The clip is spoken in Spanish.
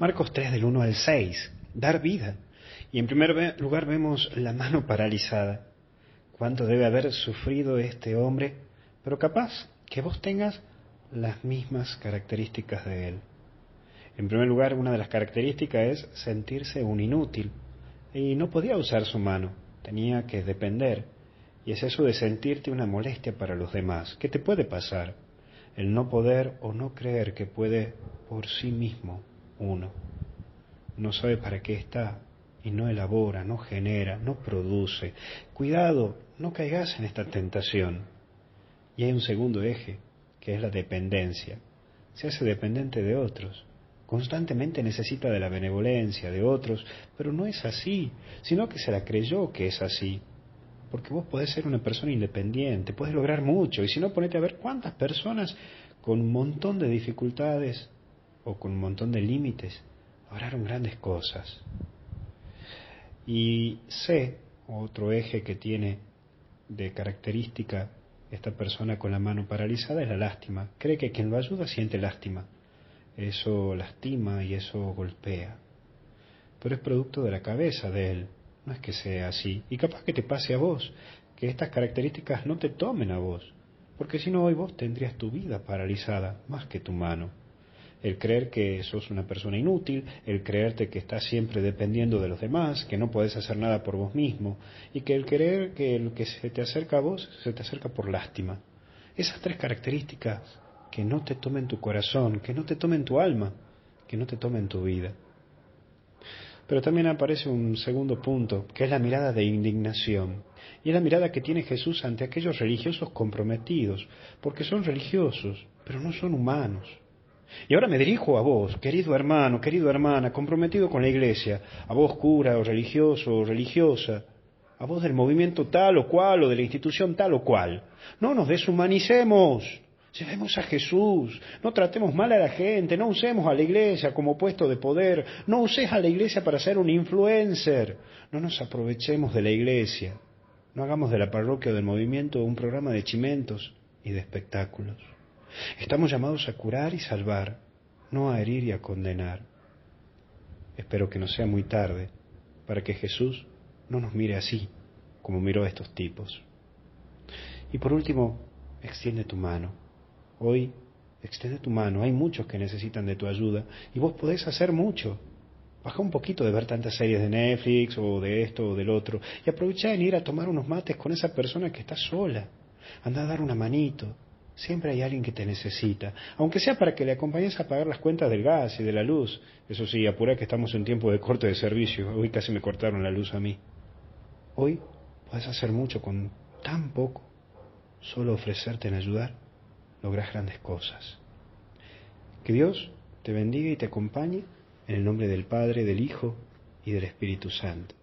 Marcos 3 del 1 al 6, dar vida. Y en primer lugar vemos la mano paralizada. ¿Cuánto debe haber sufrido este hombre? Pero capaz que vos tengas las mismas características de él. En primer lugar, una de las características es sentirse un inútil. Y no podía usar su mano, tenía que depender. Y es eso de sentirte una molestia para los demás. ¿Qué te puede pasar? El no poder o no creer que puede por sí mismo uno. No sabe para qué está y no elabora, no genera, no produce. Cuidado, no caigas en esta tentación. Y hay un segundo eje, que es la dependencia. Se hace dependiente de otros. Constantemente necesita de la benevolencia de otros, pero no es así, sino que se la creyó que es así. Porque vos podés ser una persona independiente, podés lograr mucho, y si no, ponete a ver cuántas personas con un montón de dificultades o con un montón de límites lograron grandes cosas. Y sé, otro eje que tiene de característica esta persona con la mano paralizada es la lástima. Cree que quien lo ayuda siente lástima. Eso lastima y eso golpea. Pero es producto de la cabeza de él. No es que sea así. Y capaz que te pase a vos, que estas características no te tomen a vos. Porque si no, hoy vos tendrías tu vida paralizada más que tu mano el creer que sos una persona inútil, el creerte que estás siempre dependiendo de los demás, que no podés hacer nada por vos mismo, y que el creer que el que se te acerca a vos se te acerca por lástima. Esas tres características que no te tomen tu corazón, que no te tomen tu alma, que no te tomen tu vida. Pero también aparece un segundo punto, que es la mirada de indignación. Y es la mirada que tiene Jesús ante aquellos religiosos comprometidos, porque son religiosos, pero no son humanos. Y ahora me dirijo a vos, querido hermano, querido hermana, comprometido con la iglesia, a vos cura o religioso o religiosa, a vos del movimiento tal o cual o de la institución tal o cual. No nos deshumanicemos, llevemos a Jesús, no tratemos mal a la gente, no usemos a la iglesia como puesto de poder, no uses a la iglesia para ser un influencer, no nos aprovechemos de la iglesia, no hagamos de la parroquia o del movimiento un programa de chimentos y de espectáculos. Estamos llamados a curar y salvar, no a herir y a condenar. Espero que no sea muy tarde para que Jesús no nos mire así, como miró a estos tipos. Y por último, extiende tu mano. Hoy, extiende tu mano. Hay muchos que necesitan de tu ayuda y vos podés hacer mucho. Baja un poquito de ver tantas series de Netflix o de esto o del otro y aprovecha en ir a tomar unos mates con esa persona que está sola. Anda a dar una manito, Siempre hay alguien que te necesita, aunque sea para que le acompañes a pagar las cuentas del gas y de la luz. Eso sí, apura que estamos en tiempo de corte de servicio. Hoy casi me cortaron la luz a mí. Hoy puedes hacer mucho con tan poco. Solo ofrecerte en ayudar, logras grandes cosas. Que Dios te bendiga y te acompañe en el nombre del Padre, del Hijo y del Espíritu Santo.